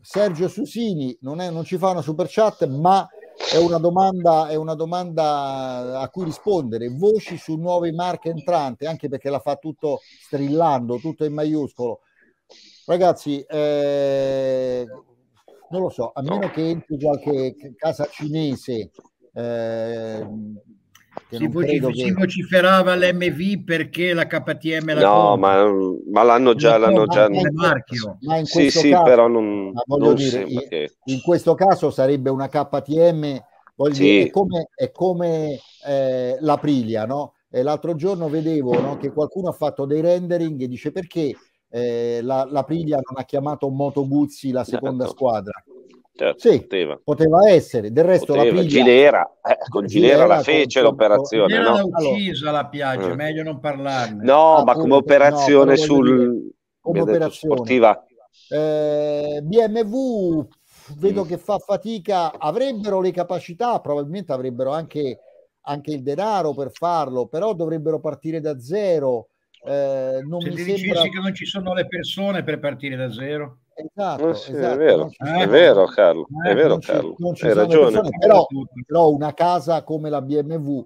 Sergio Susini non, è, non ci fa una super chat, ma è una, domanda, è una domanda a cui rispondere. Voci su nuovi marche entranti, anche perché la fa tutto strillando, tutto in maiuscolo. Ragazzi, eh, non lo so, a meno che entri qualche casa cinese. Eh, si, vocif- che... si, vociferava l'MV perché la KTM la no ma, ma, l'hanno già, l'hanno già... In, marchio. ma in sì sì caso, però non, non dire, in, che... in, questo caso sarebbe una KTM voglio sì. dire, è come, è come eh, l'Aprilia no? E l'altro giorno vedevo no, che qualcuno ha fatto dei rendering e dice perché eh, la, l'Aprilia non ha chiamato Moto Guzzi la seconda certo. squadra Certo, sì, poteva. poteva. essere. Del resto poteva. la piglia... Gilera, eh, con Gilera, Gilera la fece con, l'operazione. Gilera no? l'ha uccisa la piaggia, mm. meglio non parlarne. No, ah, ma come operazione no, sul... come operazione. sportiva. Eh, BMW vedo mm. che fa fatica, avrebbero le capacità, probabilmente avrebbero anche, anche il denaro per farlo, però dovrebbero partire da zero. Eh, non Se mi ti sembra... che non ci sono le persone per partire da zero? Esatto, eh sì, esatto. È, vero, è vero, Carlo, è vero, Carlo. Hai ragione. Persone, però, però, una casa come la BMW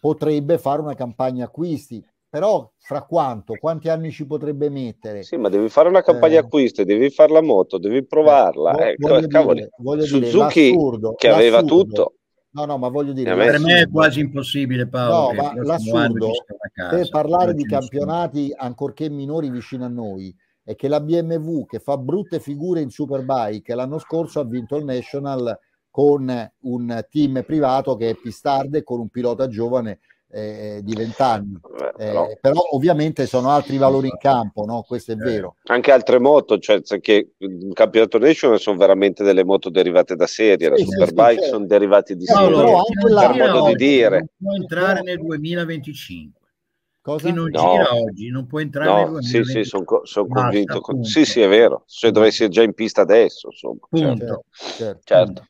potrebbe fare una campagna acquisti. Però fra quanto? Quanti anni ci potrebbe mettere? Sì, ma devi fare una campagna eh, acquisti, devi fare la moto, devi provarla. Eh, voglio, ecco, dire, voglio Suzuki dire, che aveva tutto. No, no, ma voglio dire, per me è quasi impossibile, Paolo. No, ma l'assurdo per parlare di campionati, ancorché minori vicino a noi, è che la BMW che fa brutte figure in Superbike l'anno scorso ha vinto il National con un team privato che è Pistarde con un pilota giovane eh, di 20 anni. Eh, però, eh, però, ovviamente sono altri valori in campo, no? questo è vero. Anche altre moto, cioè che il campionato National sono veramente delle moto derivate da serie, la Superbike sì, sono derivati di serie, però anche la, modo di dire. Non può entrare nel 2025. Cosa? Chi non no. gira oggi non può entrare no, sì, sì, sono son convinto. Punto. Sì, sì, è vero. Se dovessi essere già in pista adesso, insomma. Certo. Certo. certo.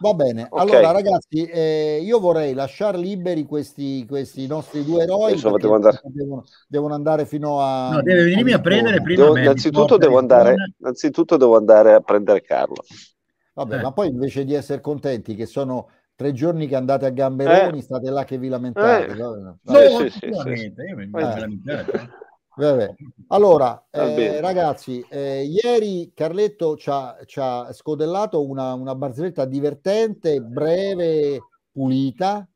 Va bene, okay. allora ragazzi, eh, io vorrei lasciare liberi questi, questi nostri due eroi. Devo andare. Devono, devono, andare fino a. No, deve venirmi a, prendere prima. Devo, innanzitutto, devo andare, innanzitutto devo andare a prendere Carlo. Vabbè, eh. ma poi invece di essere contenti che sono tre giorni che andate a Gamberoni, eh. state là che vi lamentate. Eh. No, sì, sì, sì, io mi eh. Vabbè. <laughs> Allora, eh, ragazzi, eh, ieri Carletto ci ha, ci ha scodellato una, una, barzelletta divertente, breve, pulita.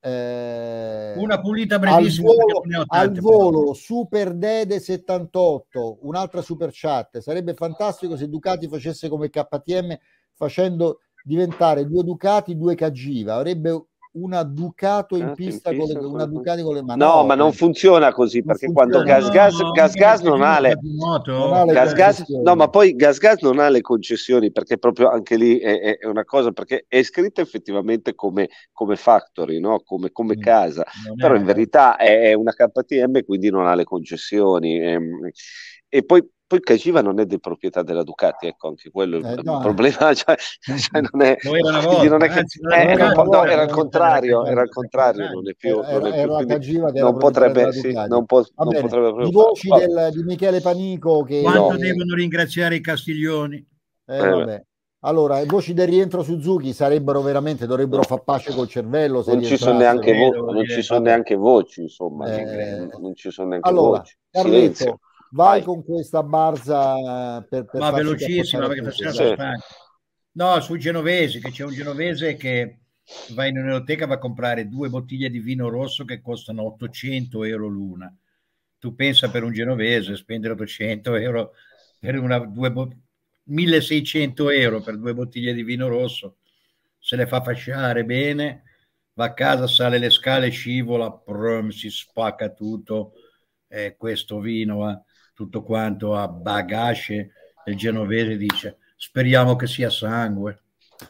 Eh, una pulita brevissima. Al volo, al volo Super Dede 78, un'altra super chat. Sarebbe fantastico se Ducati facesse come KTM facendo diventare due Ducati, due Cagiva, avrebbe una Ducato in pista, in pista con le, una Ducati con le mani. No, ma non funziona così perché quando Gas Gas, no, gas, gas non ha le, non gas, gas, no, ma poi Gas Gas non ha le concessioni perché proprio anche lì è, è una cosa perché è scritta effettivamente come, come factory, no? come, come mm, casa, però in verità è, è una KTM quindi non ha le concessioni. E, ehm, e poi poi Cagiva non è di proprietà della Ducati, ecco anche quello eh, il no. problema, <laughs> cioè, cioè non è, non è che, eh, era, no, era il contrario, era il contrario, non è più, non, è più, Cagiva che non potrebbe, sì, non, po- non potrebbe I voci del, di Michele Panico che quanto no. devono ringraziare i Castiglioni eh, vabbè. Allora, le voci del rientro Suzuki sarebbero veramente, dovrebbero far pace col cervello. non ci sono neanche, vo- non ci sono neanche voci, insomma, eh, non ci sono neanche allora, voci. Carletto, Vai, con questa barza per, per Ma velocissima perché sono stanco. No, sui genovesi, che c'è un genovese che va in un'enoteca va a comprare due bottiglie di vino rosso che costano 800 euro l'una. Tu pensa per un genovese spendere 800 euro per una, due, 1600 euro per due bottiglie di vino rosso, se le fa fasciare bene, va a casa, sale le scale, scivola, prum, si spacca tutto, eh, questo vino va tutto quanto a bagasce, il genovese dice speriamo che sia sangue.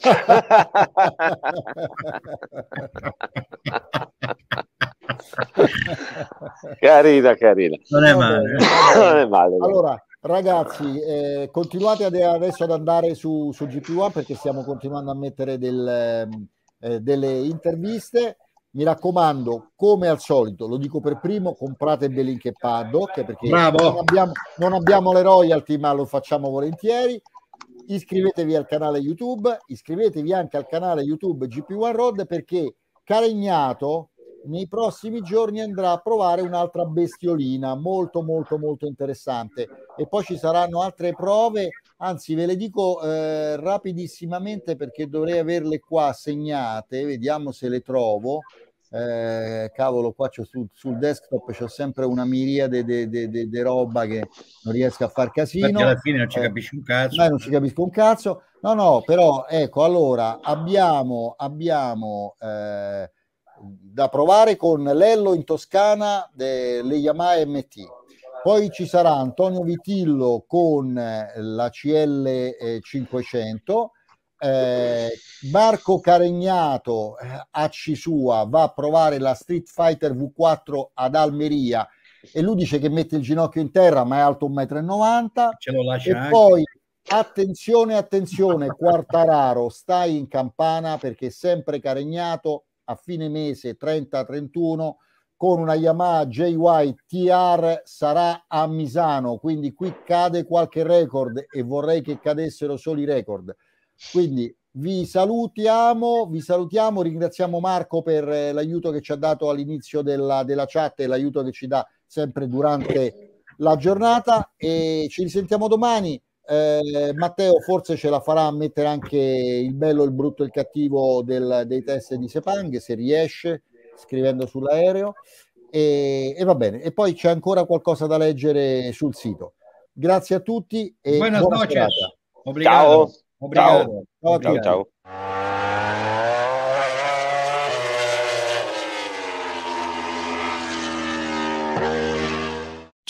<laughs> carina, carina. Non è male. <laughs> non è male. Allora, ragazzi, eh, continuate ad, adesso ad andare su, su GP1 perché stiamo continuando a mettere del, eh, delle interviste. Mi raccomando, come al solito, lo dico per primo, comprate Belink e Paddock perché non abbiamo, non abbiamo le royalty, ma lo facciamo volentieri. Iscrivetevi al canale YouTube, iscrivetevi anche al canale YouTube GP1 Road perché Caregnato nei prossimi giorni andrà a provare un'altra bestiolina molto molto molto interessante. E poi ci saranno altre prove anzi ve le dico eh, rapidissimamente perché dovrei averle qua segnate vediamo se le trovo eh, cavolo, qua c'ho sul, sul desktop c'ho sempre una miriade di roba che non riesco a far casino. Perché alla fine non ci eh, capisci un cazzo. Eh, non ci capisco un cazzo. No, no, però ecco, allora abbiamo, abbiamo eh, da provare con l'Ello in Toscana delle Yamaha MT. Poi ci sarà Antonio Vitillo con eh, la CL 500 eh, Marco Caregnato eh, a Cisua va a provare la Street Fighter V4 ad Almeria. E lui dice che mette il ginocchio in terra ma è alto 1,90 m ce lo lascia e anche. poi attenzione attenzione <laughs> Quartararo stai in campana perché sempre Caregnato a fine mese 30-31 con una Yamaha JY TR sarà a Misano. Quindi qui cade qualche record e vorrei che cadessero solo i record. Quindi vi salutiamo, vi salutiamo, ringraziamo Marco per eh, l'aiuto che ci ha dato all'inizio della, della chat e l'aiuto che ci dà sempre durante la giornata. E ci risentiamo domani. Eh, Matteo forse ce la farà a mettere anche il bello, il brutto e il cattivo del, dei test di Sepang se riesce scrivendo sull'aereo e, e, va bene e poi c'è ancora qualcosa da leggere sul sito grazie a tutti e buona noches. Obrigado. Ciao. Obrigado. Ciao. Ciao, ciao.